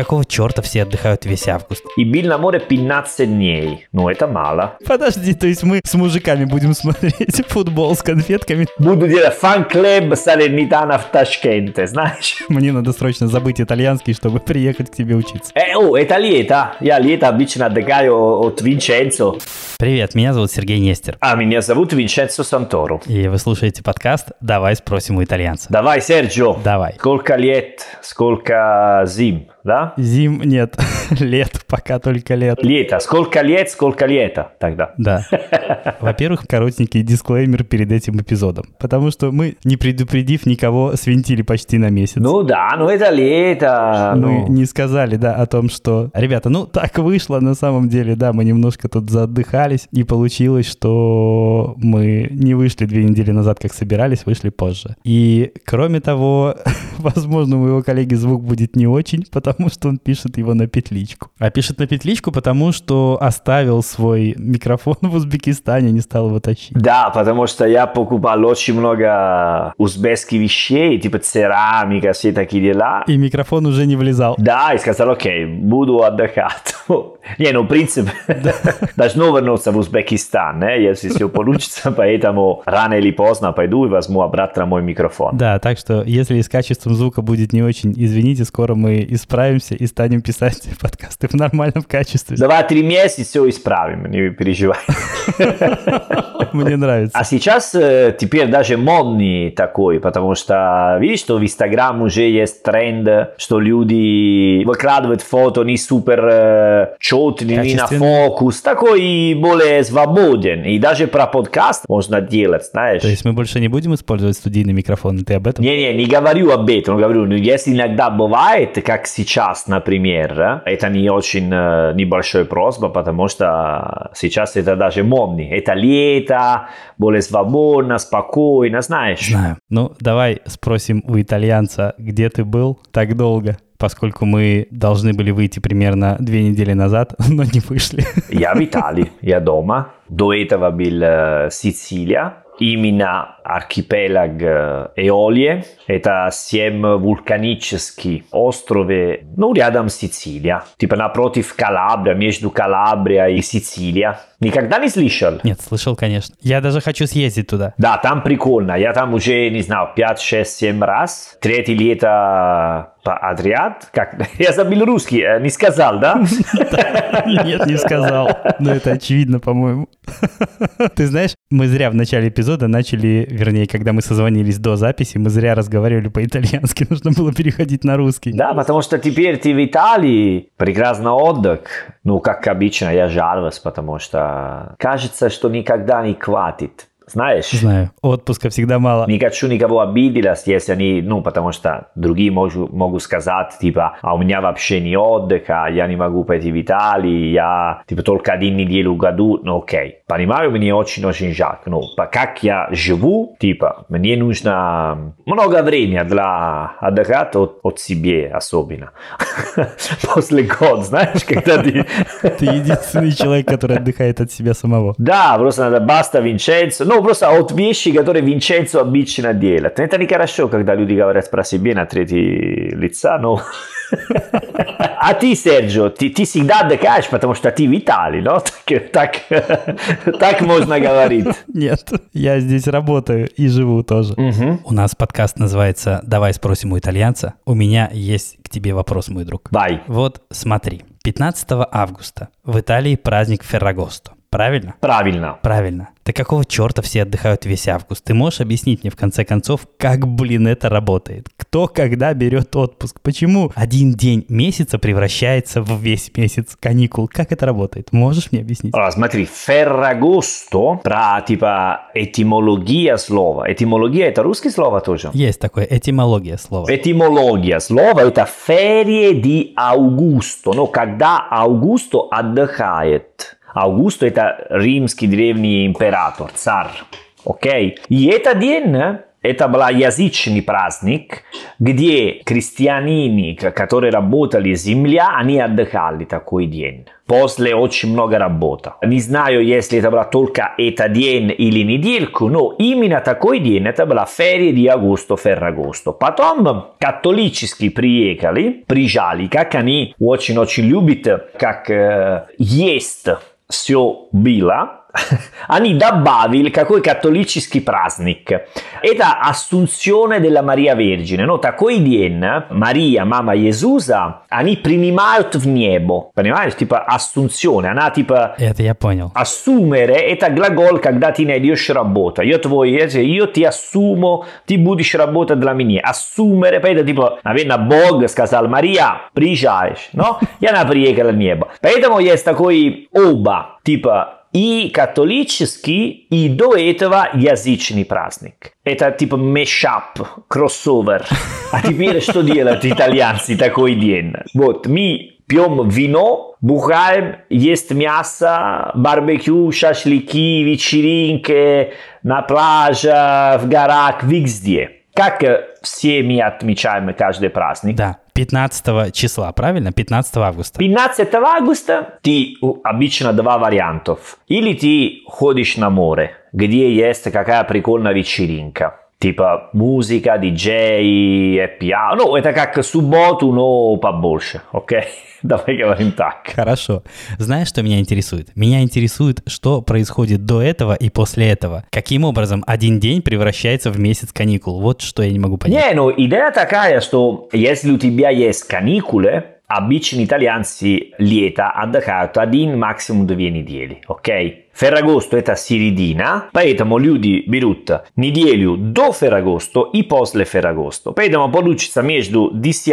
какого черта все отдыхают весь август? И был на море 15 дней. Ну, это мало. Подожди, то есть мы с мужиками будем смотреть футбол с конфетками? Буду делать фан-клуб Салернитана в Ташкенте, знаешь? Мне надо срочно забыть итальянский, чтобы приехать к тебе учиться. Э, о, это лето. Я лето обычно отдыхаю от Винченцо. Привет, меня зовут Сергей Нестер. А меня зовут Винченцо Санторо. И вы слушаете подкаст «Давай спросим у итальянца». Давай, Серджио. Давай. Сколько лет, сколько зим, да? Зим нет, лет, пока только лет. Лето. Сколько лет, сколько лета тогда. Да. Во-первых, коротенький дисклеймер перед этим эпизодом. Потому что мы, не предупредив никого, свинтили почти на месяц. Ну да, ну это лето. Мы ну. не сказали, да, о том, что... Ребята, ну так вышло на самом деле, да, мы немножко тут заотдыхались, и получилось, что мы не вышли две недели назад, как собирались, вышли позже. И кроме того, возможно, у моего коллеги звук будет не очень, потому что он пишет его на петличку. А пишет на петличку, потому что оставил свой микрофон в Узбекистане, не стал его тащить. Да, потому что я покупал очень много узбекских вещей, типа церамика, все такие дела. И микрофон уже не влезал. Да, и сказал, окей, буду отдыхать. Не, ну, в принципе, должно вернуться в Узбекистан, э, если все получится, поэтому рано или поздно пойду и возьму обратно мой микрофон. Да, так что если с качеством звука будет не очень, извините, скоро мы исправимся и станем писать подкасты в нормальном качестве. Два-три месяца все исправим, не переживай. Мне нравится. А сейчас теперь даже модный такой, потому что видишь, что в Инстаграм уже есть тренд, что люди выкладывают фото не супер не на фокус, такой более свободен. И даже про подкаст можно делать, знаешь. То есть мы больше не будем использовать студийный микрофон, ты об этом? Не-не, не говорю об этом, говорю, ну, если иногда бывает, как сейчас, например, это не очень небольшой просьба, потому что сейчас это даже модный. Это лето, более свободно, спокойно, знаешь. Знаю. Ну, давай спросим у итальянца, где ты был так долго? Поскольку мы должны были выйти примерно две недели назад, но не вышли. Я в Италии, я дома. До этого был э, Сицилия. Именно архипелаг э, Эолие. Это семь вулканических островы, ну, рядом с Сицилией. Типа напротив Калабрия, между Калабрия и Сицилия. Никогда не слышал? Нет, слышал, конечно. Я даже хочу съездить туда. Да, там прикольно. Я там уже, не знаю, 5, 6, 7 раз. Третье лето подряд. Как? Я забыл русский, э, не сказал, да? Нет, не сказал. Но это очевидно, по-моему. Ты знаешь, мы зря в начале эпизода начали, вернее, когда мы созвонились до записи, мы зря разговаривали по-итальянски, нужно было переходить на русский. Да, потому что теперь ты в Италии, прекрасный отдых. Ну, как обычно, я жалуюсь, потому что кажется, что никогда не хватит. Знаешь? Знаю, отпуска всегда мало. Не хочу никого обидеть, если они, ну, потому что другие могут, могут сказать, типа, а у меня вообще не отдыха, я не могу пойти в Италию, я, типа, только один неделю в году, ну, окей. Понимаю, мне очень-очень но по- как я живу, типа, мне нужно много времени для отдыхать от, от себе особенно. После года, знаешь, когда ты... Ты единственный человек, который отдыхает от себя самого. Да, просто надо баста Винченцо. Ну, просто от вещи, которые Винченцо обычно делает. Это нехорошо, когда люди говорят про себя на третьи лица, но... А ты, Серджио, ты, ты всегда отдыхаешь, потому что ты в Италии, но так, так, так можно говорить. Нет, я здесь работаю и живу тоже. У нас подкаст называется «Давай спросим у итальянца». У меня есть к тебе вопрос, мой друг. Vai, Вот смотри, 15 августа в Италии праздник Феррагосто. Правильно? правильно. Правильно. Да какого черта все отдыхают весь август? Ты можешь объяснить мне в конце концов, как, блин, это работает? Кто когда берет отпуск? Почему один день месяца превращается в весь месяц каникул? Как это работает? Можешь мне объяснить? Allora, смотри, Ferragosto, про, типа, этимология слова. Этимология – это русское слово тоже? Есть такое этимология слова. Этимология слова – это ferie di Augusto, ну, когда Аугусто отдыхает. Аугусто – это римский древний император, царь. Окей? И этот день это был язычный праздник, где крестьяне, которые работали земля, они отдыхали такой день. После очень много работы. Не знаю, если это был только этот день или недельку, но именно такой день, это была ферия di agosto Ferragosto. Потом католические приехали, приезжали, как они очень-очень любят, как э, есть все было, они добавили какой католический праздник. Это Ассунzione della Maria Vergine. Но такой день Мария, мама Иисуса, они принимают в небо. Понимаешь? Типа Ассунzione. Она типа... Это я понял. Assumere – это глагол, когда ты найдешь работу. Я твой, io ti assumo, ты будешь работать для меня. Assumere, это типа, наверное, Бог сказал, Мария, приезжаешь, но? И она приехала в небо. Поэтому есть такой оба, типа и католический, и до этого язычный праздник. Это типа мешап, кроссовер. А теперь что делают итальянцы такой день? Вот, мы пьем вино, бухаем, есть мясо, барбекю, шашлыки, вечеринки, на пляже, в горах, везде. Как все мы отмечаем каждый праздник. Да, 15 числа, правильно? 15 августа. 15 августа ты обычно два вариантов. Или ты ходишь на море, где есть какая прикольная вечеринка. Типа музыка, диджей, пиано. Ну, это как субботу, но побольше, окей? Давай говорим так. Хорошо. Знаешь, что меня интересует? Меня интересует, что происходит до этого и после этого. Каким образом один день превращается в месяц каникул? Вот что я не могу понять. Не, ну идея такая, что если у тебя есть каникулы, обычно итальянцы лето отдыхают один, максимум две недели, окей? Ferragosto это середина, поэтому люди берут неделю до Ferragosto и после Ferragosto. Поэтому получится между 10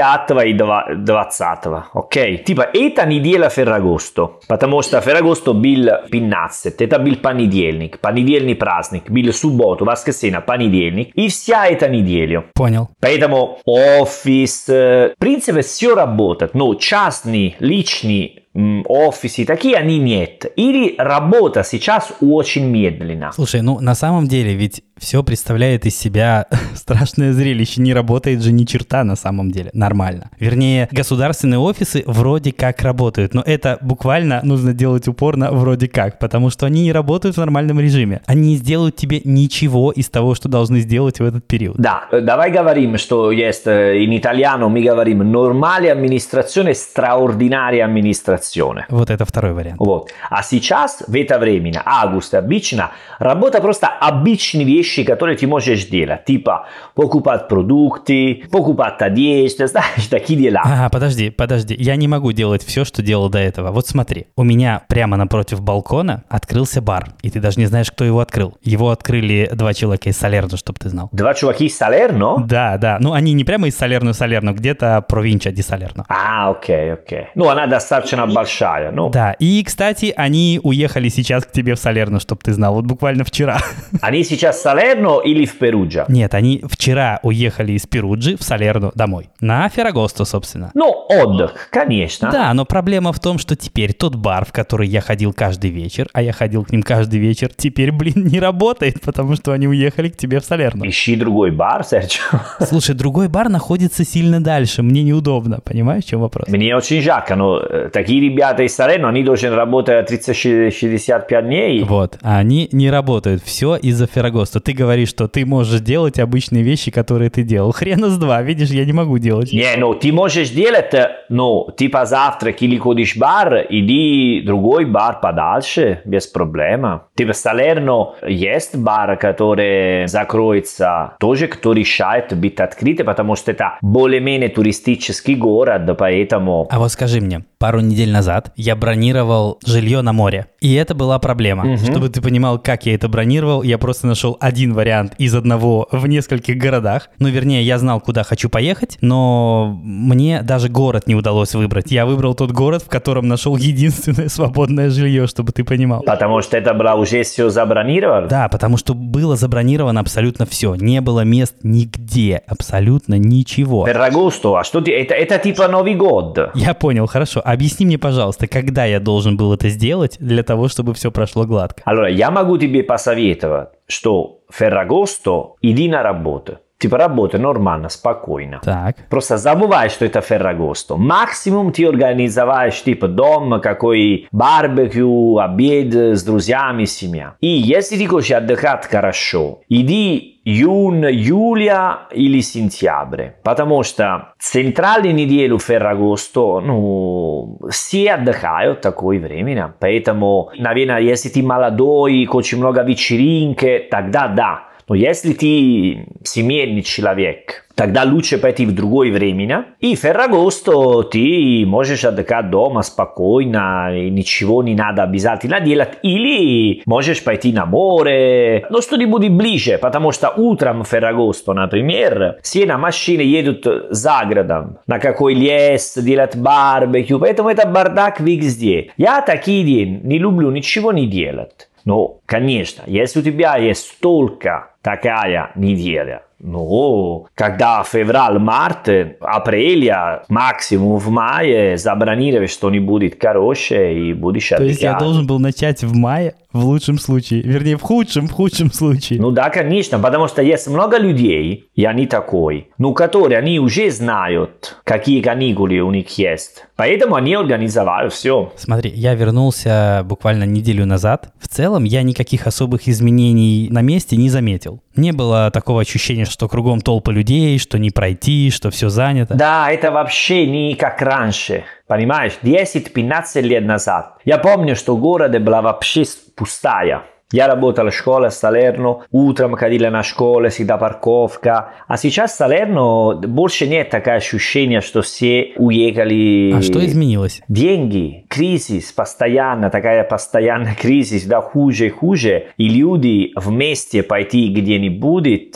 и 20, окей? Типа это неделя Ferragosto, потому что Ferragosto был 15, это был понедельник, понедельный праздник, был субботу, воскресенье, понедельник, и вся эта неделя. Понял. Поэтому офис, в принципе, все работает, но частный, личный офисы, такие они нет. Или работа сейчас очень медленно. Слушай, ну на самом деле ведь все представляет из себя страшное зрелище. Не работает же ни черта на самом деле. Нормально. Вернее, государственные офисы вроде как работают, но это буквально нужно делать упорно вроде как, потому что они не работают в нормальном режиме. Они не сделают тебе ничего из того, что должны сделать в этот период. Да, давай говорим, что есть in italiano мы говорим normale amministrazione, straordinaria amministrazione. Вот это второй вариант. Вот. А сейчас, в это время, август обычно, работа просто обычные вещи, которые ты можешь делать. Типа покупать продукты, покупать одежду, знаешь, такие дела. А, подожди, подожди. Я не могу делать все, что делал до этого. Вот смотри, у меня прямо напротив балкона открылся бар. И ты даже не знаешь, кто его открыл. Его открыли два человека из Салерно, чтобы ты знал. Два чувака из Салерно? Да, да. Ну, они не прямо из Салерно, Салерно, где-то провинция ди Салерно. А, окей, окей. Ну, она достаточно большая, ну. Да, и, кстати, они уехали сейчас к тебе в Салерно, чтобы ты знал, вот буквально вчера. Они сейчас в Салерно или в Перуджа? Нет, они вчера уехали из Перуджи в Салерно домой. На Феррагосто, собственно. Ну, отдых, конечно. Да, но проблема в том, что теперь тот бар, в который я ходил каждый вечер, а я ходил к ним каждый вечер, теперь, блин, не работает, потому что они уехали к тебе в Салерно. Ищи другой бар, Серджо. Слушай, другой бар находится сильно дальше, мне неудобно, понимаешь, в чем вопрос? Мне очень жалко, но э, такие ребята из Салерно, они должны работать 30-65 дней. Вот, а они не работают, все из-за Феррагоста. Ты говоришь, что ты можешь делать обычные вещи, которые ты делал. Хрена с два, видишь, я не могу делать. Не, ну ты можешь делать, ну, типа завтрак или ходишь в бар, иди другой бар подальше, без проблем. Типа в Салерно есть бар, который закроется, тоже кто решает быть открыт, потому что это более-менее туристический город, поэтому... А вот скажи мне, пару недель назад я бронировал жилье на море. И это была проблема. Угу. Чтобы ты понимал, как я это бронировал, я просто нашел один вариант из одного в нескольких городах. Ну, вернее, я знал, куда хочу поехать, но мне даже город не удалось выбрать. Я выбрал тот город, в котором нашел единственное свободное жилье, чтобы ты понимал. Потому что это было уже все забронировано? Да, потому что было забронировано абсолютно все. Не было мест нигде, абсолютно ничего. Феррагосто, а что ты... Это, это типа Новый год. Я понял, хорошо. Объясни мне, пожалуйста, когда я должен был это сделать для того, чтобы все прошло гладко? Allora, я могу тебе посоветовать что Феррагосто иди на работу. Типа работа нормально, спокойно. Так. Просто забывай, что это Феррагосто. Максимум ты организовываешь типа дома какой барбекю, обед с друзьями, семья. И если ты хочешь отдыхать хорошо, иди июнь, июля или сентябрь. Потому что центральную неделю Феррагосто, ну, все отдыхают такое время. Поэтому, наверное, если ты молодой, очень много вечеринки, тогда да. Но если ты семейный человек, тогда лучше пойти в другое время. И Феррагосто ты можешь отдыхать дома спокойно, и ничего не надо обязательно делать. Или можешь пойти на море, но что-нибудь ближе, потому что утром Феррагосто, например, все на машине едут за городом, на какой лес, делать барбекю, поэтому это бардак везде. Я такие дни не люблю ничего не делать. Но, конечно, если у тебя есть столько такая неделя, ну, когда февраль, март, апрель, максимум в мае забронировать что-нибудь хорошее и будешь То есть я должен был начать в мае, в лучшем случае, вернее, в худшем, в худшем случае. Ну да, конечно, потому что есть много людей, я не такой, ну, которые они уже знают, какие каникулы у них есть. Поэтому они организовали все. Смотри, я вернулся буквально неделю назад. В целом я никаких особых изменений на месте не заметил. Не было такого ощущения, что кругом толпа людей, что не пройти, что все занято. Да, это вообще не как раньше. Понимаешь, 10-15 лет назад. Я помню, что город была вообще пустая. Я работал в школе в Салерно, утром ходили на школу, всегда парковка. А сейчас в Салерно больше нет такое ощущение, что все уехали. А что изменилось? Деньги, кризис, постоянно, такая постоянная кризис, да, хуже и хуже. И люди вместе пойти где-нибудь,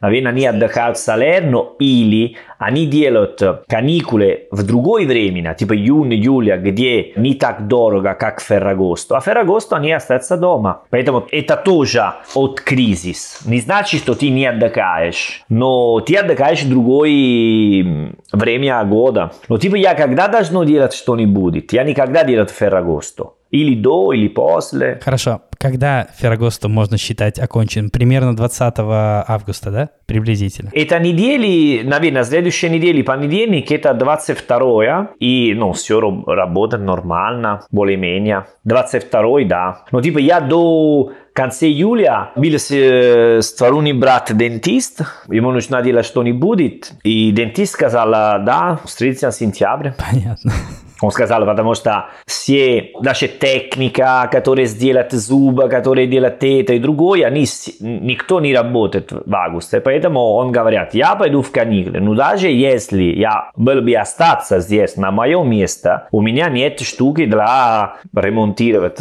наверное, они отдыхают в Салерно или они делают каникулы в другое время, типа июнь, июля, где не так дорого, как Феррагосто. А Феррагосто они остаются дома. Поэтому это тоже от кризис. Не значит, что ты не отдыхаешь, но ты отдыхаешь в другое время года. Но типа я когда должен делать что-нибудь? Я никогда делать Феррагосто. Или до, или после. Хорошо. Когда Феррагосту можно считать окончен? Примерно 20 августа, да? Приблизительно. Это недели, наверное, следующей недели, понедельник, это 22 и, ну, все работает нормально, более-менее. 22 да. Но, типа, я до конца июля был с, с вторым брат дентист, ему нужно делать что-нибудь, и дентист сказал, да, встретимся в сентябре. Понятно. Он сказал, потому что все наша техника, которая сделает зубы, которая делает это и другое, они, никто не работает в августе. Поэтому он говорит, я пойду в каникулы. Но даже если я был бы остаться здесь, на моем месте, у меня нет штуки для ремонтировать.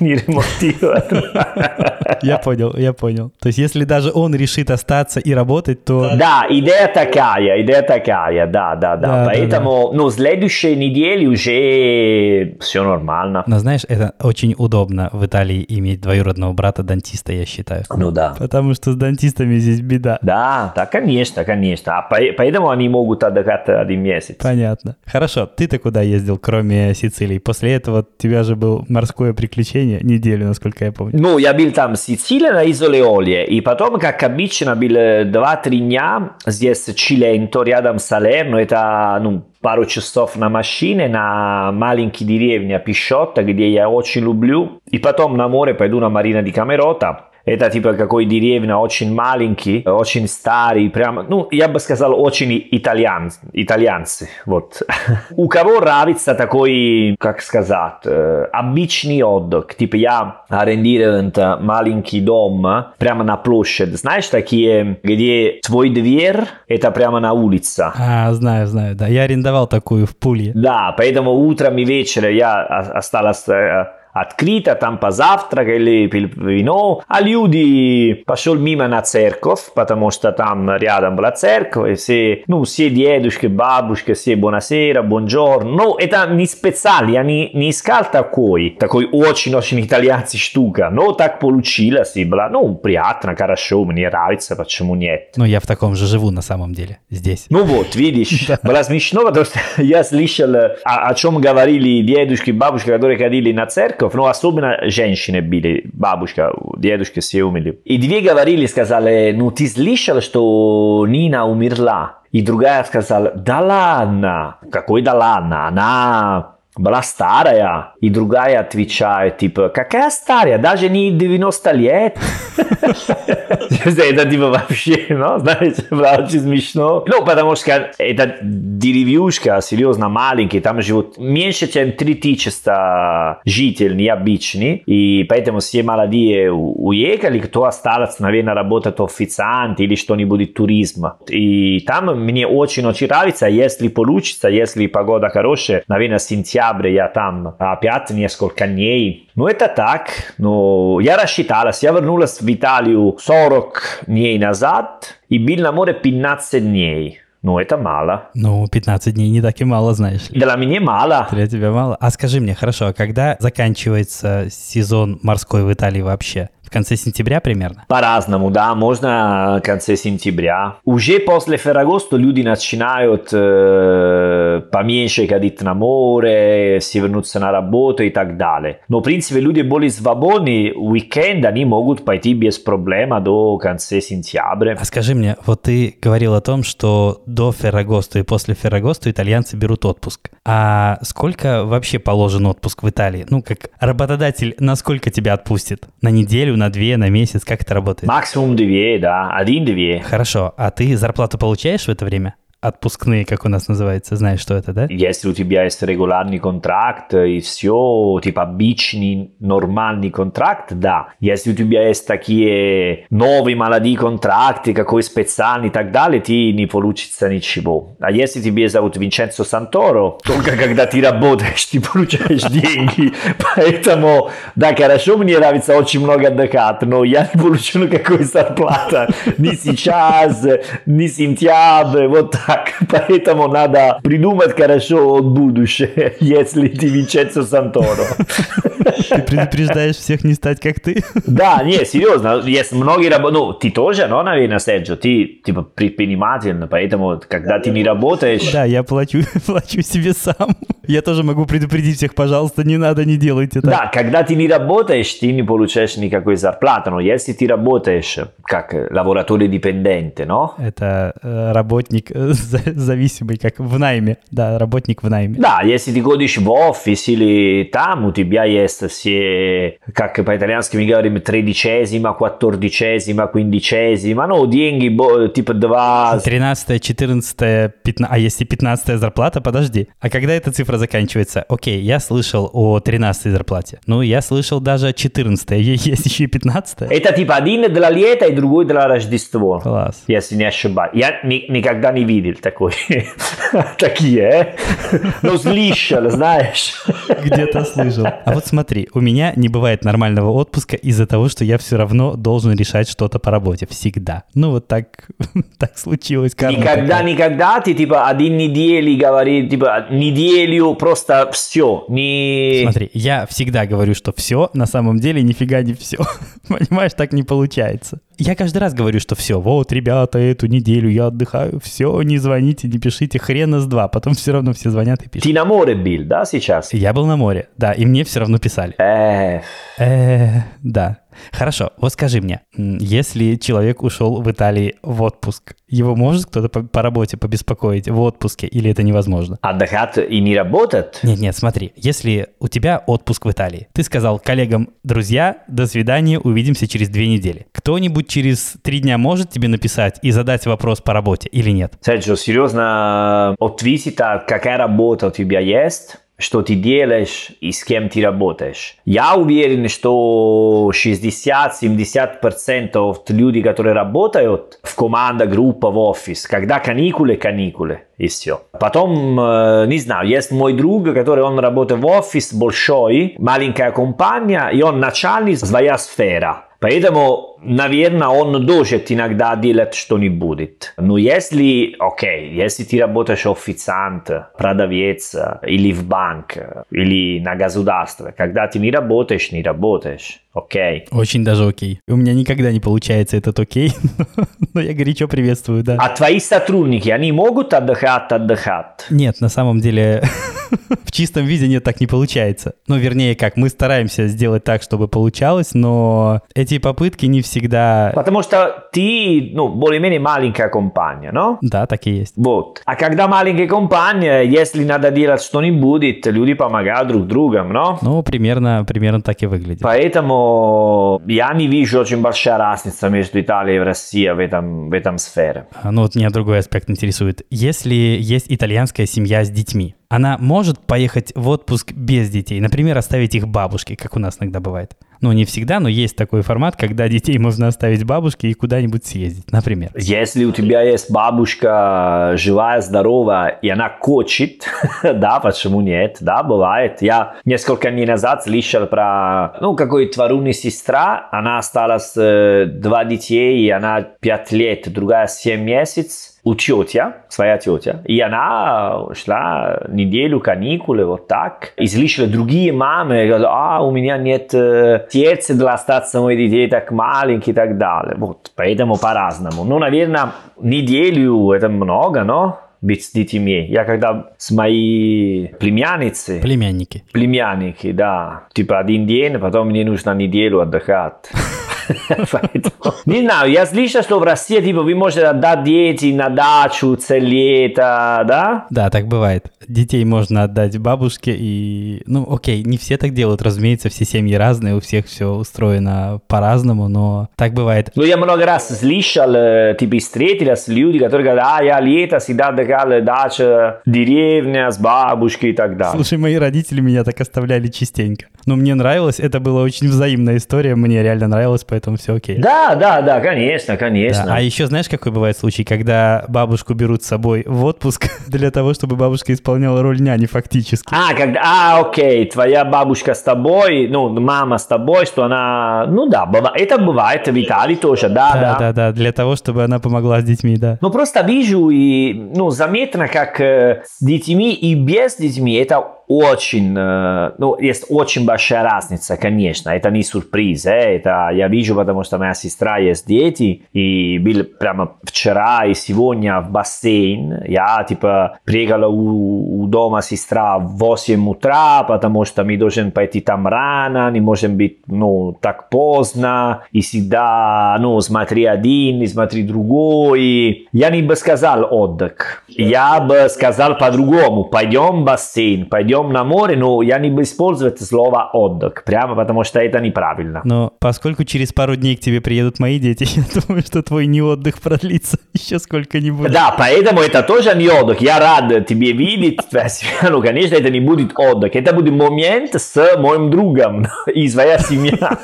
не ремонтировать. Я понял, я понял. То есть, если даже он решит остаться и работать, то... Да, идея такая, идея такая, да, да, да. Поэтому, ну, следующей неделе уже все нормально. Но знаешь, это очень удобно в Италии иметь двоюродного брата-дантиста, я считаю. Ну да. Потому что с дантистами здесь беда. Да, да, конечно, конечно. А поэтому они могут отдыхать один месяц. Понятно. Хорошо, ты-то куда ездил, кроме Сицилии? После этого у тебя же был морское приключение неделю, насколько я помню. Ну, я был там в Сицилии, на Изоле Оле, и потом, как обычно, был 2-3 дня здесь Чиленто, рядом с Салерно, это, ну, пару часов на машине на маленькие деревни Пишотта, где я очень люблю. И потом на море пойду на Марина di Camerota. Это типа какой деревня очень маленький, очень старый, прямо, ну, я бы сказал, очень итальян, итальянцы, вот. У кого нравится такой, как сказать, обычный отдых, типа я арендирую маленький дом прямо на площадь, знаешь, такие, где твой дверь, это прямо на улице. А, знаю, знаю, да, я арендовал такую в Пуле. Да, поэтому утром и вечером я осталась открыто, там позавтракали, пили вино, а люди пошел мимо на церковь, потому что там рядом была церковь, все, ну, все дедушки, бабушки, все buonasera, buongiorno. Ну, это не специально, я не, не искал такой, такой очень-очень итальянский штука, но так получилось, и было, ну, приятно, хорошо, мне нравится, почему нет. Ну, я в таком же живу на самом деле, здесь. Ну вот, видишь, было смешно, потому что я слышал, о, о чем говорили дедушки, бабушки, которые ходили на церковь, внуков, но особенно женщины били, бабушка, дедушка все умерли. И две говорили, сказали, ну ты слышал, что Нина умерла? И другая сказала, да ладно. Какой да ладно? Она была старая. И другая отвечает, типа, какая старая? Даже не 90 лет. Это типа вообще, ну, знаете, очень смешно. Ну, потому что это деревушка, серьезно, маленький, там живут меньше, чем 3000 жителей необычных, и поэтому все молодые уехали, кто остался, наверное, работать официант или что-нибудь туризма. И там мне очень-очень нравится, если получится, если погода хорошая, наверное, сентябрь я там опять несколько дней. Ну, это так, но я рассчиталась, я вернулась в Италию 40 дней назад и был на море 15 дней. Ну, это мало. Ну, 15 дней не так и мало, знаешь ли. Для меня мало. Для тебя мало. А скажи мне, хорошо, а когда заканчивается сезон морской в Италии вообще? В конце сентября примерно? По-разному, да, можно в конце сентября. Уже после Феррагоста люди начинают э, поменьше ходить на море, все вернуться на работу и так далее. Но, в принципе, люди более свободны, уикенд они могут пойти без проблем до конца сентября. А скажи мне, вот ты говорил о том, что до Феррагоста и после Феррагоста итальянцы берут отпуск. А сколько вообще положен отпуск в Италии? Ну, как работодатель, насколько тебя отпустит? На неделю, на две, на месяц? Как это работает? Максимум две, да. Один-две. Хорошо. А ты зарплату получаешь в это время? Отпускные, как у нас называется, знаешь, что это, да? Если у тебя есть регулярный контракт и все, типа обычный нормальный контракт, да. Если у тебя есть такие новые молодые контракты, какой специальный и так далее, ты не получится ничего. А если тебе зовут Винченцо Санторо, только когда ты работаешь, ты получаешь деньги. Поэтому, да, хорошо, мне нравится очень много отдыхать, но я не получу никакой зарплаты. Ни сейчас, ни сентябрь, вот так так, поэтому надо придумать хорошо будущее, если ты Винченцо Санторо. Ты предупреждаешь всех не стать как ты? Да, не, серьезно, есть многие работы, ну, ты тоже, но, наверное, Серджо, ты, типа, предприниматель, поэтому, когда ты не работаешь... Да, я плачу, плачу себе сам. Я тоже могу предупредить всех, пожалуйста, не надо, не делайте так. Да, когда ты не работаешь, ты не получаешь никакой зарплаты, но если ты работаешь как лavoratore dipendente, no? Это э, работник э, зависимый, как в найме, да, работник в найме. Да, если ты ходишь в офис или там, у тебя есть все, как по-итальянски мы говорим, тредicesima, quattordicesima, quindicesima, ну, деньги, типа два... 13, 14, 15, а если 15 зарплата, подожди, а когда эта цифра заканчивается? Окей, я слышал о 13 зарплате, ну, я слышал даже 14, есть еще и 15. Это типа один для лета и другой для Рождества. Класс. Если не ошибаюсь. Я ни, никогда не видел такой. Такие, э? Ну, слышал, знаешь. Где-то слышал. А вот смотри, у меня не бывает нормального отпуска из-за того, что я все равно должен решать что-то по работе. Всегда. Ну, вот так, так случилось. Никогда, никогда ты, типа, один недели говорит, типа, неделю просто все. Не... Смотри, я всегда говорю, что все, на самом деле нифига не все. Понимаешь, так не получается. Я каждый раз говорю, что все, вот, ребята, эту неделю я отдыхаю, все, не звоните, не пишите, хрена с два. Потом все равно все звонят и пишут. Ты на море был, да, сейчас? Я был на море, да, и мне все равно писали. Эх. Эх, да. Хорошо, вот скажи мне, если человек ушел в Италии в отпуск, его может кто-то по, по работе побеспокоить в отпуске или это невозможно? Отдыхать и не работать? Нет, нет, смотри, если у тебя отпуск в Италии, ты сказал коллегам, друзья, до свидания, увидимся через две недели. Кто-нибудь через три дня может тебе написать и задать вопрос по работе или нет? Серджо, серьезно, ответить, какая работа у тебя есть? Что ты делаешь и с кем ты работаешь. Я уверен, что 60-70% людей, которые работают в команда, группа, в офис, когда каникулы, каникулы, и все. Потом, э, не знаю, есть мой друг, который он работает в офис большой, маленькая компания, и он начальник своя сфера. Поэтому, наверное, он может иногда делать что-нибудь. Но если, окей, если ты работаешь официант, продавец или в банк, или на государство, когда ты не работаешь, не работаешь. Окей. Очень даже окей. У меня никогда не получается этот окей, но я горячо приветствую, да. А твои сотрудники, они могут отдыхать, отдыхать? Нет, на самом деле В чистом виде нет, так не получается. Ну, вернее, как, мы стараемся сделать так, чтобы получалось, но эти попытки не всегда... Потому что ты, ну, более-менее маленькая компания, no? Да, так и есть. Вот. А когда маленькая компания, если надо делать что-нибудь, люди помогают друг другу, no? Ну, примерно, примерно так и выглядит. Поэтому я не вижу очень большая разница между Италией и Россией в этом, в этом сфере. А, Ну, вот меня другой аспект интересует. Если есть итальянская семья с детьми, она может поехать в отпуск без детей, например, оставить их бабушке, как у нас иногда бывает. Ну, не всегда, но есть такой формат, когда детей можно оставить бабушке и куда-нибудь съездить, например. Если у тебя есть бабушка живая, здоровая, и она хочет, да, почему нет, да, бывает. Я несколько дней назад слышал про, ну, какой тваруни сестра, она осталась э, два детей, и она пять лет, другая семь месяцев, у тетя, своя тетя, и она шла неделю каникулы, вот так, и слышала другие мамы, говорят, а, у меня нет э, сердца для остаться моих детей так маленькие и так далее. Вот, поэтому по-разному. Ну, наверное, неделю это много, но быть с детьми. Я когда с моей племянницей, Племянники. племянники, да, типа один день, потом мне нужно неделю отдыхать. Не знаю, я слышал, что в России, типа, вы можете отдать детей на дачу лето, да? Да, так бывает. Детей можно отдать бабушке и... Ну, окей, не все так делают, разумеется, все семьи разные, у всех все устроено по-разному, но так бывает. Ну, я много раз слышал, э, типа, встретились люди, которые говорят, а, я лето всегда отдыхал дача, деревня с бабушкой и так далее. Слушай, мои родители меня так оставляли частенько. Но мне нравилось, это была очень взаимная история, мне реально нравилось, поэтому все окей. Да, да, да, конечно, Да, конечно. А еще знаешь, какой бывает случай, когда бабушку берут с собой в отпуск для того, чтобы бабушка исполняла роль няни фактически. А, когда, а, окей, твоя бабушка с тобой, ну, мама с тобой, что она, ну да, быва- это бывает в Италии тоже, да, да. Да, да, да, для того, чтобы она помогла с детьми, да. Ну, просто вижу и, ну, заметно, как э, с детьми и без детьми это очень, э, ну, есть очень большая разница, конечно, это не сюрприз, э, это я вижу, потому что моя сестра есть дети, и был прямо вчера и сегодня в бассейн, я, типа, приехала у, у дома сестра в 8 утра, потому что мы должны пойти там рано, не можем быть, ну, так поздно, и всегда, ну, смотри один, и смотри другой, я не бы сказал отдых, я бы сказал по-другому, пойдем в бассейн, пойдем на море, но я не бы использовать слово отдых, прямо потому что это неправильно. Но поскольку через пару дней к тебе приедут мои дети, я думаю, что твой не отдых продлится еще сколько-нибудь. Да, поэтому это тоже не отдых. Я рад тебе видеть. Ну, конечно, это не будет отдых. Это будет момент с моим другом и своя семья.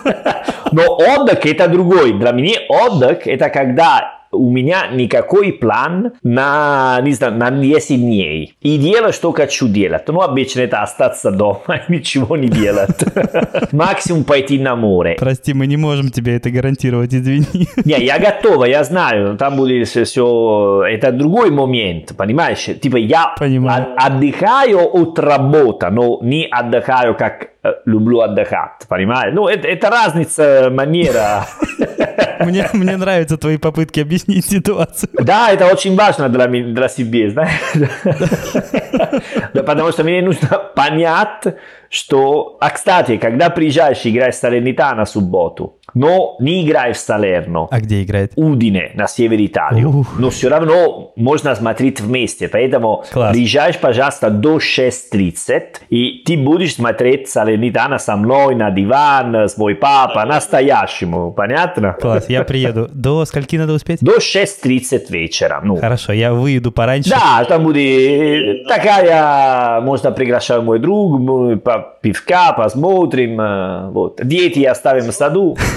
Но отдых это другой. Для меня отдых это когда у меня никакой план на, не знаю, на 10 дней. И делаю, что хочу делать. Ну, обычно это остаться дома и ничего не делать. Максимум пойти на море. Прости, мы не можем тебе это гарантировать, извини. Не, я готова, я знаю, там будет все, это другой момент, понимаешь? Типа я Понимаю. от- отдыхаю от работы, но не отдыхаю, как люблю отдыхать, понимаешь? Ну, это, это разница манера. Мне, мне нравятся твои попытки объяснить ситуацию. Да, это очень важно для, для себя, знаешь? Да, потому что мне нужно понять, что... А, кстати, когда приезжаешь играть в Салернитана в субботу, но не играй в Салерно, А где играет? Удине на севере Италии. Ух. Но все равно можно смотреть вместе. Поэтому Класс. приезжаешь, пожалуйста, до 6.30, и ты будешь смотреть Салернитана со мной на диван, с мой папа, настоящему. Понятно? Класс, я приеду. До скольки надо успеть? До 6.30 вечера. Ну, Хорошо, я выеду пораньше. да, там будет такая, можно приглашать мой друг, мы по пивка посмотрим, вот. Дети оставим в саду.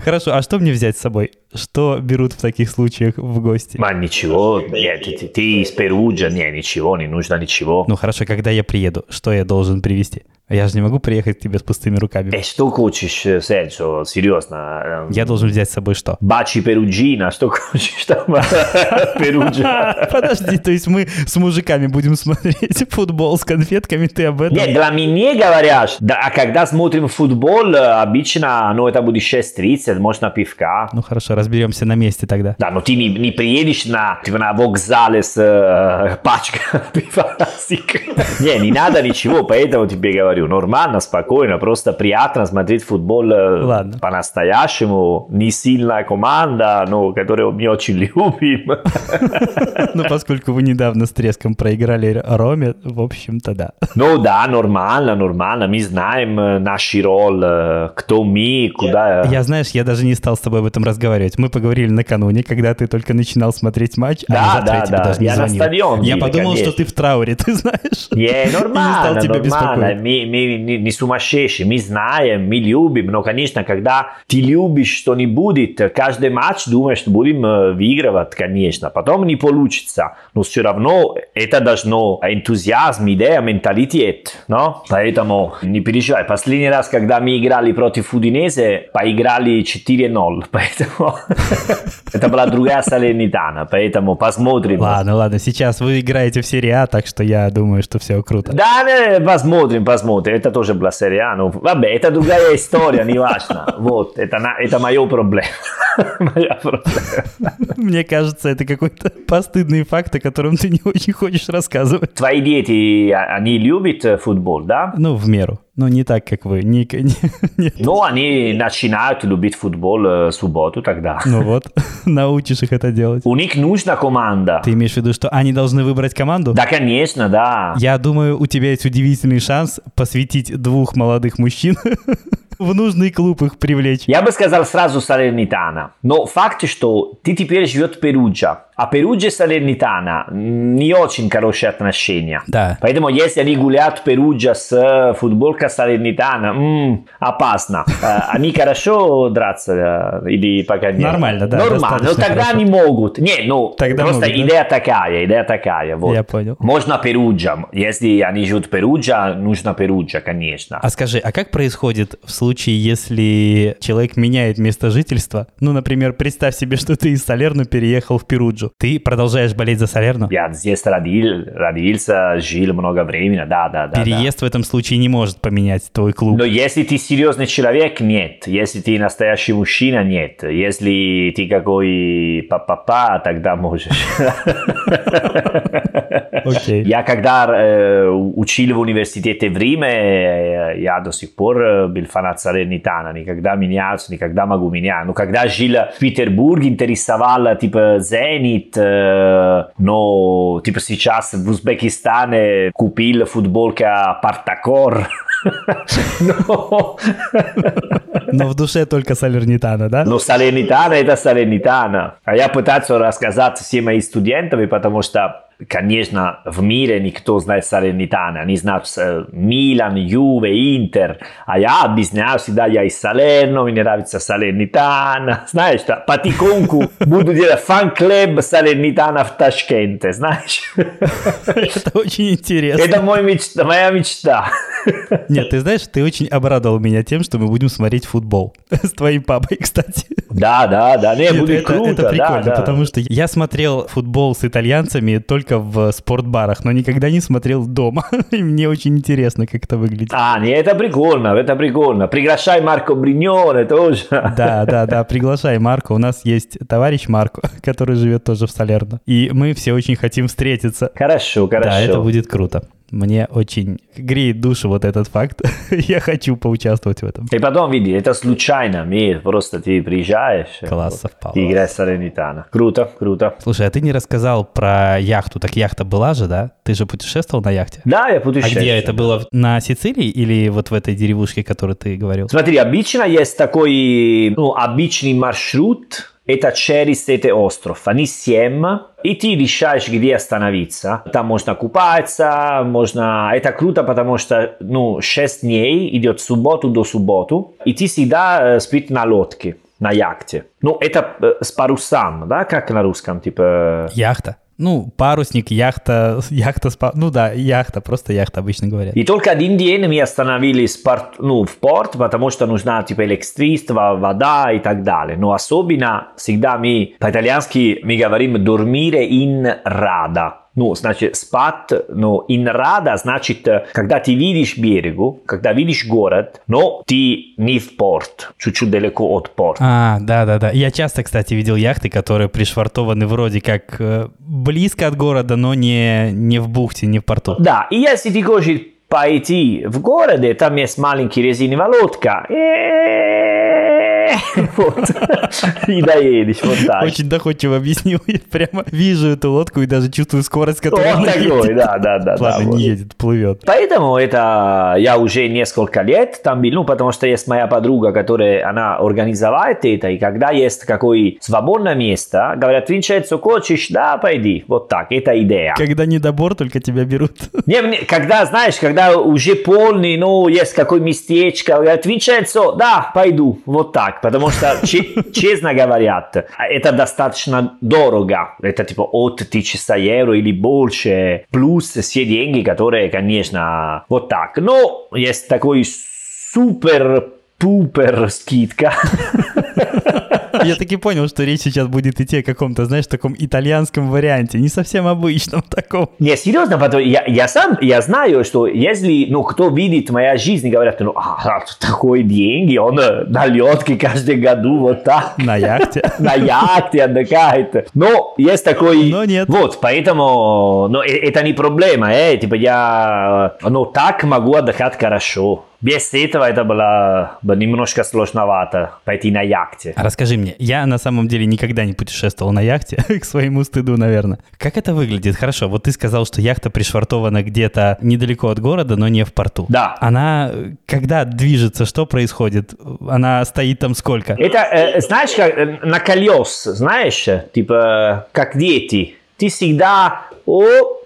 Хорошо, а что мне взять с собой? Что берут в таких случаях в гости? Ма ничего, нет, ты, ты из Перуджа, не, ничего, не нужно ничего. Ну хорошо, когда я приеду, что я должен привезти? Я же не могу приехать к тебе с пустыми руками. Э, что хочешь, э, Серджо, серьезно? э, Я должен взять с собой что? Бачи Перуджина, что хочешь там? Перуджа. Подожди, то есть мы с мужиками будем смотреть футбол с конфетками, ты об этом? Нет, для меня говорят, да, а когда смотрим футбол, э, обычно, ну, это будет 6.30, можно пивка. Ну хорошо, разберемся на месте тогда. Да, но ты не, не приедешь на, типа, на вокзале с э, пачкой пивасик. Не, не надо ничего, поэтому тебе говорю, нормально, спокойно, просто приятно смотреть футбол э, Ладно. по-настоящему. Не сильная команда, но которую мы очень любим. Ну, поскольку вы недавно с треском проиграли Роме, в общем-то, да. Ну да, нормально, нормально. Мы знаем э, наш роль, э, кто мы, куда... Я, знаешь, я даже не стал с тобой об этом разговаривать. Мы поговорили накануне, когда ты только начинал смотреть матч, Да, а завтра да, я тебе да. даже не Я на звонил. стадион Я подумал, конечно. что ты в трауре, ты знаешь. Не, И не стал нормально, тебя нормально. беспокоить. Мы, мы не, не сумасшедшие, мы знаем, мы любим, но, конечно, когда ты любишь, что не будет, каждый матч думаешь, что будем э, выигрывать, конечно. Потом не получится, но все равно это должно энтузиазм, идея, менталитет, но? Поэтому не переживай. Последний раз, когда мы играли против Удинезе, поиграли 4-0, поэтому это была другая Салернитана, поэтому посмотрим. Ладно, ладно, сейчас вы играете в серии А, так что я думаю, что все круто. Да, посмотрим, посмотрим. Это тоже была серия А. Ну, vabbè, это другая история, не важно. Вот, это, это мое проблема. Моя проблема. Мне кажется, это какой-то постыдный факт, о котором ты не очень хочешь рассказывать. Твои дети, а- они любят э, футбол, да? Ну, в меру. Ну, не так, как вы. Не, не-. Ну, они начинают любить футбол э, в субботу тогда. Ну вот, научишь их это делать. У них нужна команда. Ты имеешь в виду, что они должны выбрать команду? Да, конечно, да. Я думаю, у тебя есть удивительный шанс посвятить двух молодых мужчин в нужный клуб их привлечь. Я бы сказал сразу Салернитана. Но факт, что ты теперь живет в Перуджа. А Перуджа и Салернитана не очень хорошие отношения. Да. Поэтому если они гуляют в Перуджа с э, футболкой Салернитана, м, опасно. Они хорошо драться или пока нет? Нормально, да, Нормально. Но тогда хорошо. они могут. Не, ну, Тогда просто могут, да? идея такая, идея такая. Вот. Я понял. Можно Перуджа. Если они живут в Перуджа, нужно Перуджа, конечно. А скажи, а как происходит в случае, если человек меняет место жительства? Ну, например, представь себе, что ты из Салерно переехал в Перуджу. Ты продолжаешь болеть за Салерно? Я здесь родил, родился, жил много времени, да, да, да. Переезд в этом случае не может поменять твой да. клуб. Но если ты серьезный человек, нет. Если ты настоящий мужчина, нет. Если ты какой папа, тогда можешь. Я когда э, учил в университете в Риме, э, я до сих пор э, был фанат Салернитана, никогда менялся, никогда могу менять. Но когда жил в Петербурге, интересовал типа Зенит, э, но типа сейчас в Узбекистане купил футболка Партакор. Но Но в душе только Салернитана, да? но Салернитана это Салернитана. А я пытаюсь рассказать всем моим студентам, потому что, конечно, в мире никто знает Салернитана. Они знают э, Милан, Юве, Интер. А я объясняю всегда, я из Салерно, мне нравится Салернитана. Знаешь, да, потихоньку буду делать фан-клуб Салернитана в Ташкенте, знаешь. Это очень интересно. Это мой мечта, моя мечта. Нет, ты знаешь, ты очень обрадовал меня тем, что мы будем смотреть футбол. С твоим папой, кстати. Да, да, да, не, Это, будет это- круто. это да, прикольно, да. потому что я смотрел футбол с итальянцами только в спортбарах, но никогда не смотрел дома. И мне очень интересно, как это выглядит. А, не, это прикольно, это прикольно. Приглашай Марко Бригноне тоже. Да, да, да, приглашай Марко. У нас есть товарищ Марко, который живет тоже в Салерно. И мы все очень хотим встретиться. Хорошо, хорошо. Да, это будет круто. Мне очень греет душу вот этот факт. Я хочу поучаствовать в этом. И потом, види, это случайно, мир, просто ты приезжаешь. Класс, вот, совпало. и играешь Салернитана. Круто, круто. Слушай, а ты не рассказал про яхту. Так яхта была же, да? Ты же путешествовал на яхте? Да, я А путешествую. где это было? На Сицилии или вот в этой деревушке, о которой ты говорил? Смотри, обычно есть такой, ну, обычный маршрут, это через эти остров. Они семь, и ты решаешь, где остановиться. Там можно купаться, можно... Это круто, потому что, ну, 6 дней идет субботу до субботу, и ты всегда спит на лодке, на яхте. Ну, это с парусом, да, как на русском, типа... Яхта. Ну, парусник, яхта, яхта, ну да, яхта, просто яхта обычно говорят. И только один день мы остановились порт, ну, в порт, потому что нужна типа электричество, вода и так далее. Но особенно всегда мы по-итальянски мы говорим dormire in rada. Ну, значит, спад, ну, rada, значит, когда ты видишь берегу, когда видишь город, но ты не в порт, чуть-чуть далеко от порта. А, да-да-да. Я часто, кстати, видел яхты, которые пришвартованы вроде как э, близко от города, но не, не в бухте, не в порту. Да, и если ты хочешь пойти в городе, там есть маленький резиновая лодка, вот. И доедешь вот так. Очень доходчиво объяснил. Я прямо вижу эту лодку и даже чувствую скорость, которую Вот такой, едет. да, да, да. Ладно, не едет, плывет. Поэтому это я уже несколько лет там был, ну, потому что есть моя подруга, которая, она организовала это, и когда есть какое свободное место, говорят, Винченцо, хочешь, да, пойди, вот так, это идея. Когда недобор, только тебя берут. Не, мне, когда, знаешь, когда уже полный, ну, есть какое местечко, говорят, Винченцо, да, пойду, вот так, потому что, че- честно говорят, это достаточно дорого, это типа от 1000 евро или больше, плюс все деньги, которые, конечно, вот так. Но есть такой супер-пупер скидка. Я таки понял, что речь сейчас будет идти о каком-то, знаешь, таком итальянском варианте, не совсем обычном таком. Не, серьезно, потому я, я сам, я знаю, что если, ну, кто видит моя жизнь, говорят, ну, а, такой деньги, он э, на лодке каждый году вот так. На яхте. на яхте отдыхает. Но есть такой... Но нет. Вот, поэтому... Но э- это не проблема, э, типа я... Ну, так могу отдыхать хорошо. Без этого это было бы немножко сложновато пойти на яхте. Расскажи мне, я на самом деле никогда не путешествовал на яхте, к своему стыду, наверное. Как это выглядит? Хорошо, вот ты сказал, что яхта пришвартована где-то недалеко от города, но не в порту. Да. Она, э, когда движется, что происходит? Она стоит там сколько? Это, э, знаешь, как э, на колес, знаешь, типа, как дети. Ты всегда... О,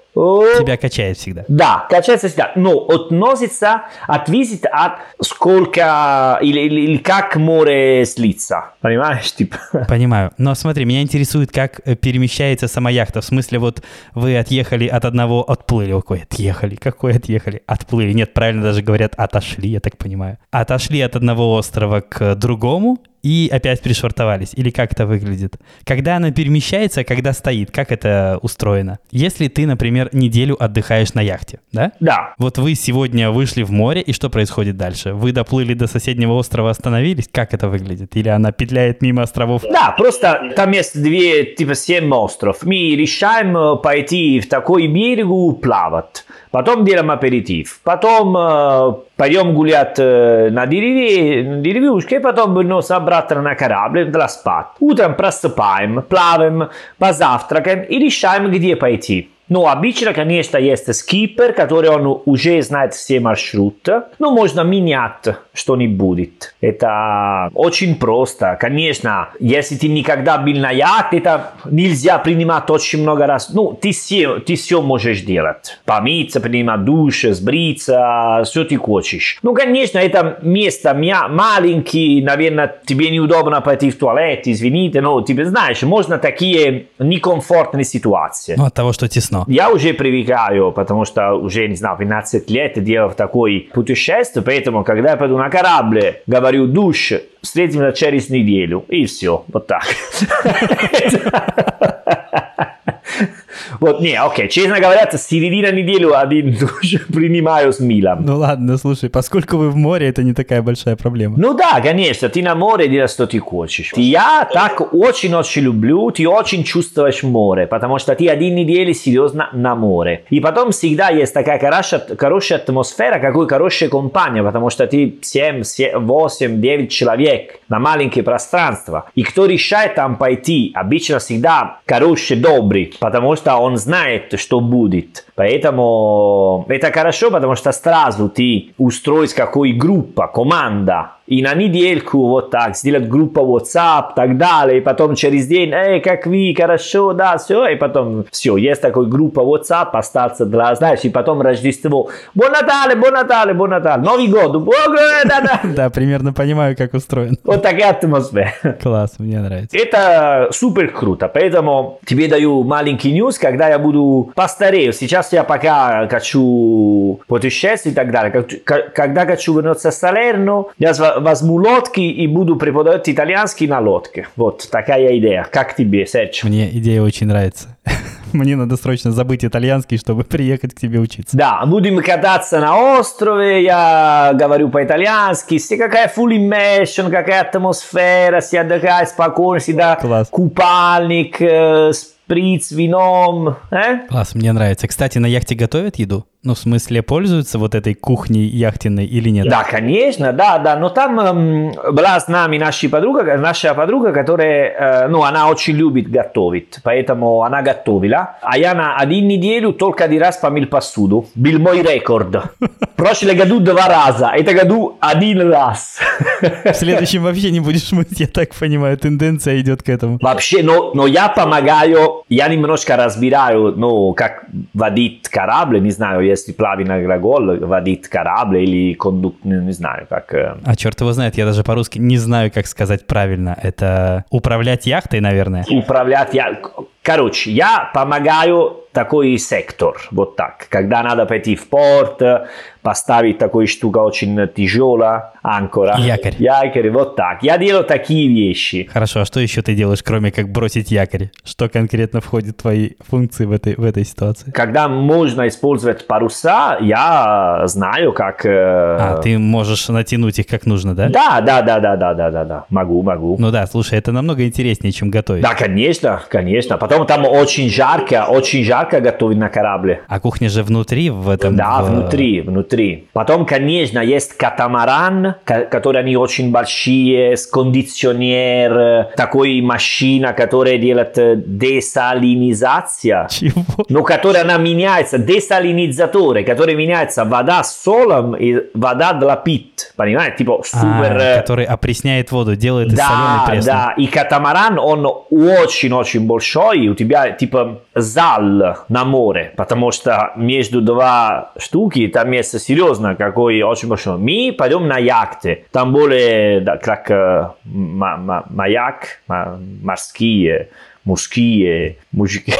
Тебя качает всегда. Да, качается всегда, но относится, отвисит от сколько или, или, или как море слится. Понимаешь, типа? Понимаю. Но смотри, меня интересует, как э, перемещается сама яхта. В смысле, вот вы отъехали от одного, отплыли. Какой отъехали? Какой отъехали? Отплыли. Нет, правильно даже говорят, отошли, я так понимаю. Отошли от одного острова к другому и опять пришвартовались. Или как это выглядит? Когда она перемещается, когда стоит, как это устроено? Если ты, например, неделю отдыхаешь на яхте, да? Да. Вот вы сегодня вышли в море, и что происходит дальше? Вы доплыли до соседнего острова, остановились? Как это выглядит? Или она петляет мимо островов? Да, просто там есть две, типа, семь остров. Мы решаем э, пойти в такой берегу плавать. Потом делаем аперитив. Потом э, пойдем гулять э, на дереве, на деревушке, потом вернемся обратно на корабль для спать. Утром просыпаем, плаваем, позавтракаем и решаем, где пойти. Ну, обычно, конечно, есть скипер, который он уже знает все маршруты. Но можно менять что-нибудь. Это очень просто. Конечно, если ты никогда был на яхте, это нельзя принимать очень много раз. Ну, ты все, ты все можешь делать. Помыться, принимать душ, сбриться, все ты хочешь. Ну, конечно, это место мя- маленький, наверное, тебе неудобно пойти в туалет, извините, но тебе знаешь, можно такие некомфортные ситуации. Ну, от того, что тесно. Я уже привыкаю, потому что уже, не знаю, 15 лет делал такое путешествие, поэтому, когда я пойду на корабль, говорю душ, встретимся через неделю, и все, вот так. Вот, не, окей, честно говоря, с середины недели один принимаю с милом. Ну ладно, слушай, поскольку вы в море, это не такая большая проблема. Ну да, конечно, ты на море делаешь, что ты хочешь. Я так очень-очень люблю, ты очень чувствуешь море, потому что ты один неделю серьезно на море. И потом всегда есть такая хорошая, хорошая атмосфера, какой хорошая компания, потому что ты 7, 8, 9 человек на маленькое пространство. И кто решает там пойти, обычно всегда хороший, добрый, потому что он знает, что будет. Поэтому это хорошо, потому что сразу ты устроишь какой группа, команда. И на недельку вот так сделать группа WhatsApp, так далее. И потом через день, эй, как вы, хорошо, да, все. И потом все, есть такой группа WhatsApp, остаться для, знаешь, и потом Рождество. Бон Натале, Бон Натале, Бон Натале. Новый год. Да, да. Да, примерно понимаю, как устроен. Вот такая атмосфера. Класс, мне нравится. Это супер круто, поэтому тебе даю маленький ньюс, когда я буду постарею. Сейчас я пока хочу путешествовать и так далее. Когда хочу вернуться в Салерно, я возьму лодки и буду преподавать итальянский на лодке. Вот такая идея. Как тебе, Серж? Мне идея очень нравится. Мне надо срочно забыть итальянский, чтобы приехать к тебе учиться. Да, будем кататься на острове, я говорю по-итальянски, все какая full immersion, какая атмосфера, все отдыхают спокойно, всегда Класс. купальник, э, шприц, вином, э? Класс, мне нравится. Кстати, на яхте готовят еду? Ну, в смысле, пользуются вот этой кухней яхтенной или нет? Да, конечно, да, да, но там эм, была с нами наша подруга, наша подруга, которая, э, ну, она очень любит готовить, поэтому она готовила, а я на один неделю только один раз помыл посуду, был мой рекорд. В прошлом году два раза, это году один раз. В следующем вообще не будешь мыть, я так понимаю, тенденция идет к этому. Вообще, но, но я помогаю, я немножко разбираю, ну, как водить корабль, не знаю, если плави на глагол, водить корабль или кондукт, не, не знаю, как... А черт его знает, я даже по-русски не знаю, как сказать правильно. Это управлять яхтой, наверное? управлять. Я... Короче, я помогаю такой сектор, вот так. Когда надо пойти в порт, поставить такую штуку очень тяжелая, анкора. Якорь. Якорь, вот так. Я делаю такие вещи. Хорошо, а что еще ты делаешь, кроме как бросить якорь? Что конкретно входит в твои функции в этой, в этой ситуации? Когда можно использовать паруса, я знаю, как... э, А, ты можешь натянуть их как нужно, да? Да, да, да, да, да, да, да, да. Могу, могу. Ну да, слушай, это намного интереснее, чем готовить. Да, конечно, конечно. Потом там очень жарко, очень жарко готовить на корабле. А кухня же внутри в этом... Да, в- внутри, внутри. Потом, конечно, есть катамаран, ка- которые они очень большие, с кондиционер, такой машина, которая делает э, десалинизация. Чего? Но которая она меняется, десалинизаторы, который меняется вода с солом и вода для пит. Понимаете? Типа супер... А, который опресняет воду, делает из соленой да, пресной. да, и катамаран, он очень-очень большой, у тебя типа зал на море, потому что между два штуки там есть серьезно какой очень большой. Мы пойдем на яхте, там более да, как э, ма- маяк, ма- морские, мужские, мужики.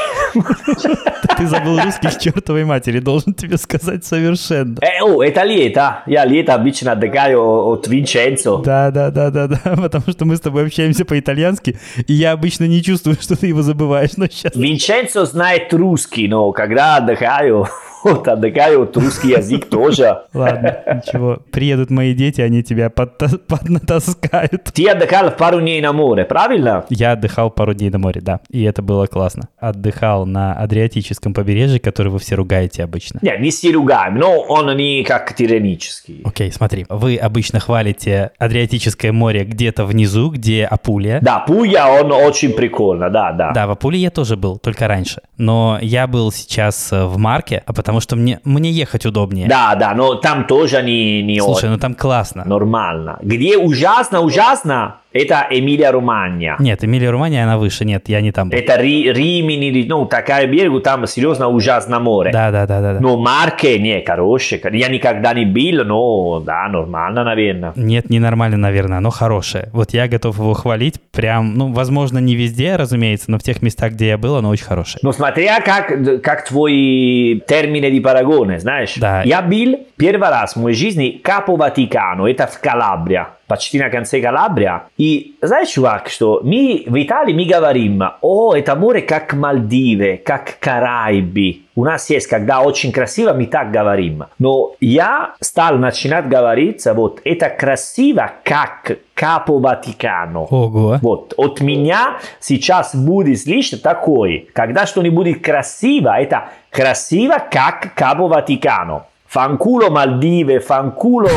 Ты забыл русский к чертовой матери, должен тебе сказать совершенно. Э, о, это лето, я лето обычно отдыхаю от Винченцо. Да, да, да, да, да, потому что мы с тобой общаемся по-итальянски, и я обычно не чувствую, что ты его забываешь, но сейчас... Винченцо знает русский, но когда отдыхаю, вот отдыхаю, вот русский язык тоже. Ладно, ничего. Приедут мои дети, они тебя поднатаскают. Ты отдыхал пару дней на море, правильно? Я отдыхал пару дней на море, да, и это было классно. Отдыхал на Адриатическом побережье, которое вы все ругаете обычно. Нет, не все ругаем, но он не как тиранический. Окей, смотри, вы обычно хвалите Адриатическое море где-то внизу, где Апулия. Да, Пуя, он очень прикольно, да, да. Да, в Апулии я тоже был, только раньше. Но я был сейчас э, в Марке, а потому что мне, мне ехать удобнее. Да, да, но там тоже не, не Слушай, очень ну там классно. нормально. Где ужасно, ужасно, это Эмилия-Романья. Нет, Эмилия Романия, она выше, нет, я не там был. Это Ри, Римини, ну, такая берегу, там серьезно ужасно море. Да, да, да, да. да. Но Марке, не, хорошие. Я никогда не был, но да, нормально, наверное. Нет, ненормально, наверное, оно хорошее. Вот я готов его хвалить. Прям, ну, возможно, не везде, разумеется, но в тех местах, где я был, оно очень хорошее. Но смотря как, как твой термины di paragone, знаешь. Да. Я был первый раз в моей жизни Капо Ватикано, это в Калабрия. Почти на конце Калабрия. И знаешь, чувак, что мы в Италии мы говорим, о, это море как Мальдивы, как Карайби. У нас есть, когда очень красиво, мы так говорим. Но я стал начинать говорить, вот, это красиво, как Капо Ватикано. Ого. Вот, от меня сейчас будет слышно такой, когда что-нибудь красиво, это красиво, как Капо Ватикано. Фанкуло Мальдивы, фанкуло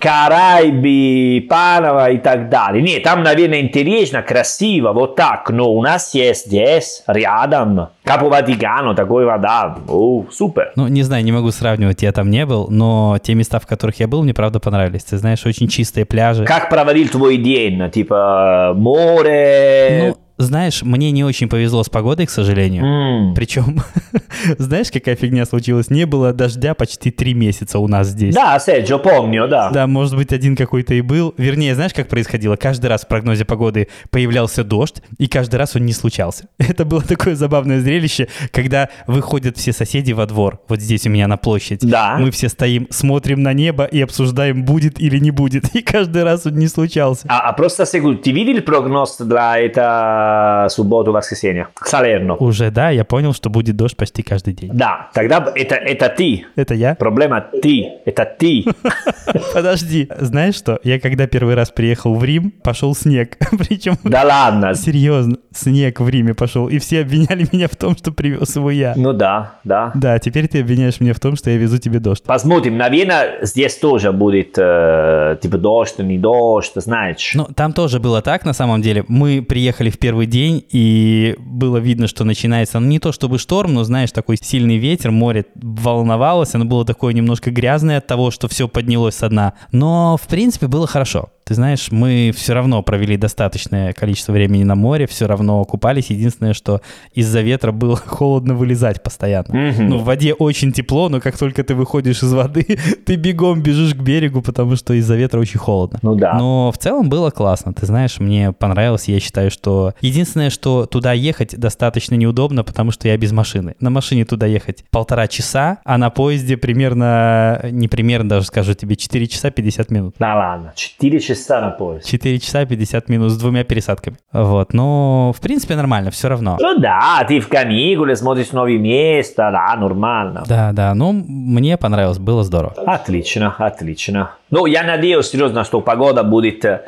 Карайби, Панама и так далее. Нет, там, наверное, интересно, красиво, вот так, но у нас есть здесь, рядом, Капо Ватикано, такой вода, о, супер. Ну, не знаю, не могу сравнивать, я там не был, но те места, в которых я был, мне правда понравились. Ты знаешь, очень чистые пляжи. Как проводил твой день? Типа море? Ну, знаешь, мне не очень повезло с погодой, к сожалению. М. Причем, знаешь, какая фигня случилась? Не было дождя почти три месяца у нас здесь. Да, Серджо, помню, да. Да, может быть, один какой-то и был. Вернее, знаешь, как происходило? Каждый раз в прогнозе погоды появлялся дождь, и каждый раз он не случался. Это было такое забавное зрелище, когда выходят все соседи во двор. Вот здесь у меня на площадь. Да. Мы все стоим, смотрим на небо и обсуждаем, будет или не будет. И каждый раз он не случался. А, а просто секунду, ты видел прогноз для это субботу, воскресенье. Салерно. Уже, да, я понял, что будет дождь почти каждый день. Да, тогда это, это ты. Это я? Проблема ты. Это ты. Подожди, знаешь что? Я когда первый раз приехал в Рим, пошел снег. Причем... Да ладно. Серьезно, снег в Риме пошел. И все обвиняли меня в том, что привез его я. Ну да, да. Да, теперь ты обвиняешь меня в том, что я везу тебе дождь. Посмотрим, наверное, здесь тоже будет э, типа дождь, не дождь, знаешь. Ну, там тоже было так, на самом деле. Мы приехали в первый день, и было видно, что начинается, ну, не то чтобы шторм, но, знаешь, такой сильный ветер, море волновалось, оно было такое немножко грязное от того, что все поднялось со дна. Но, в принципе, было хорошо. Ты знаешь, мы все равно провели достаточное количество времени на море, все равно купались. Единственное, что из-за ветра было холодно вылезать постоянно. Мгм. Ну, в воде очень тепло, но как только ты выходишь из воды, ты бегом бежишь к берегу, потому что из-за ветра очень холодно. Ну да. Но в целом было классно. Ты знаешь, мне понравилось. Я считаю, что единственное, что туда ехать достаточно неудобно, потому что я без машины. На машине туда ехать полтора часа, а на поезде примерно, не примерно даже скажу тебе, 4 часа 50 минут. Да ладно, 4 часа на поезд. 4 часа 50 минут с двумя пересадками. Вот, но в принципе нормально, все равно. Ну да, ты в каникулы смотришь новые места, да, нормально. Да, да, ну мне понравилось, было здорово. Отлично, отлично. Ну, я надеюсь, серьезно, что погода будет э,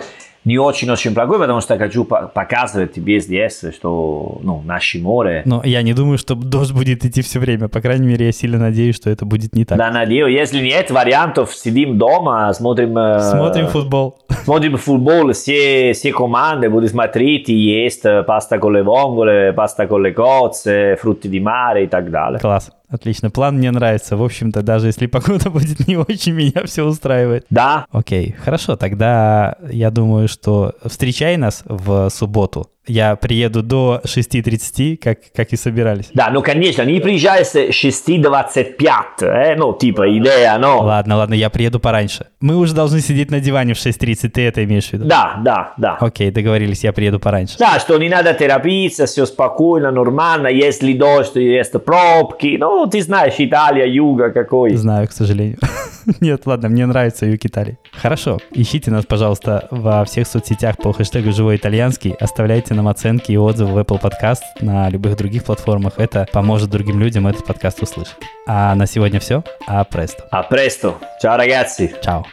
не очень-очень плохой, потому что хочу по- показывать тебе здесь, что, ну, наше море. Но я не думаю, что дождь будет идти все время. По крайней мере, я сильно надеюсь, что это будет не так. Да, надеюсь, если нет вариантов, сидим дома, смотрим... э, Смотрим футбол. Смотрим футбол, все, все команды, будем смотреть и есть э, паста con le vongole, паста con le cozze, фрукты di mare и так далее. Класс. Отлично. План мне нравится. В общем-то, даже если погода будет не очень, меня все устраивает. Да, Окей, хорошо. Тогда я думаю, что встречай нас в субботу. Я приеду до 6.30, как, как и собирались. да, ну, конечно, не приезжай с 6.25, э, ну, типа, идея, но... Ладно, ладно, я приеду пораньше. Мы уже должны сидеть на диване в 6.30, ты это имеешь в виду? Да, да, да. Окей, договорились, я приеду пораньше. Да, что не надо торопиться, все спокойно, нормально, если дождь, есть пробки, ну, ты знаешь, Италия, юга какой. Знаю, к сожалению. Нет, ладно, мне нравится юг Италии. Хорошо, ищите нас, пожалуйста, во всех соцсетях по хэштегу «Живой итальянский», оставляйте нам оценки и отзывы в Apple Podcast, на любых других платформах. Это поможет другим людям этот подкаст услышать. А на сегодня все. А престо. A presto, ciao ragazzi. Чао.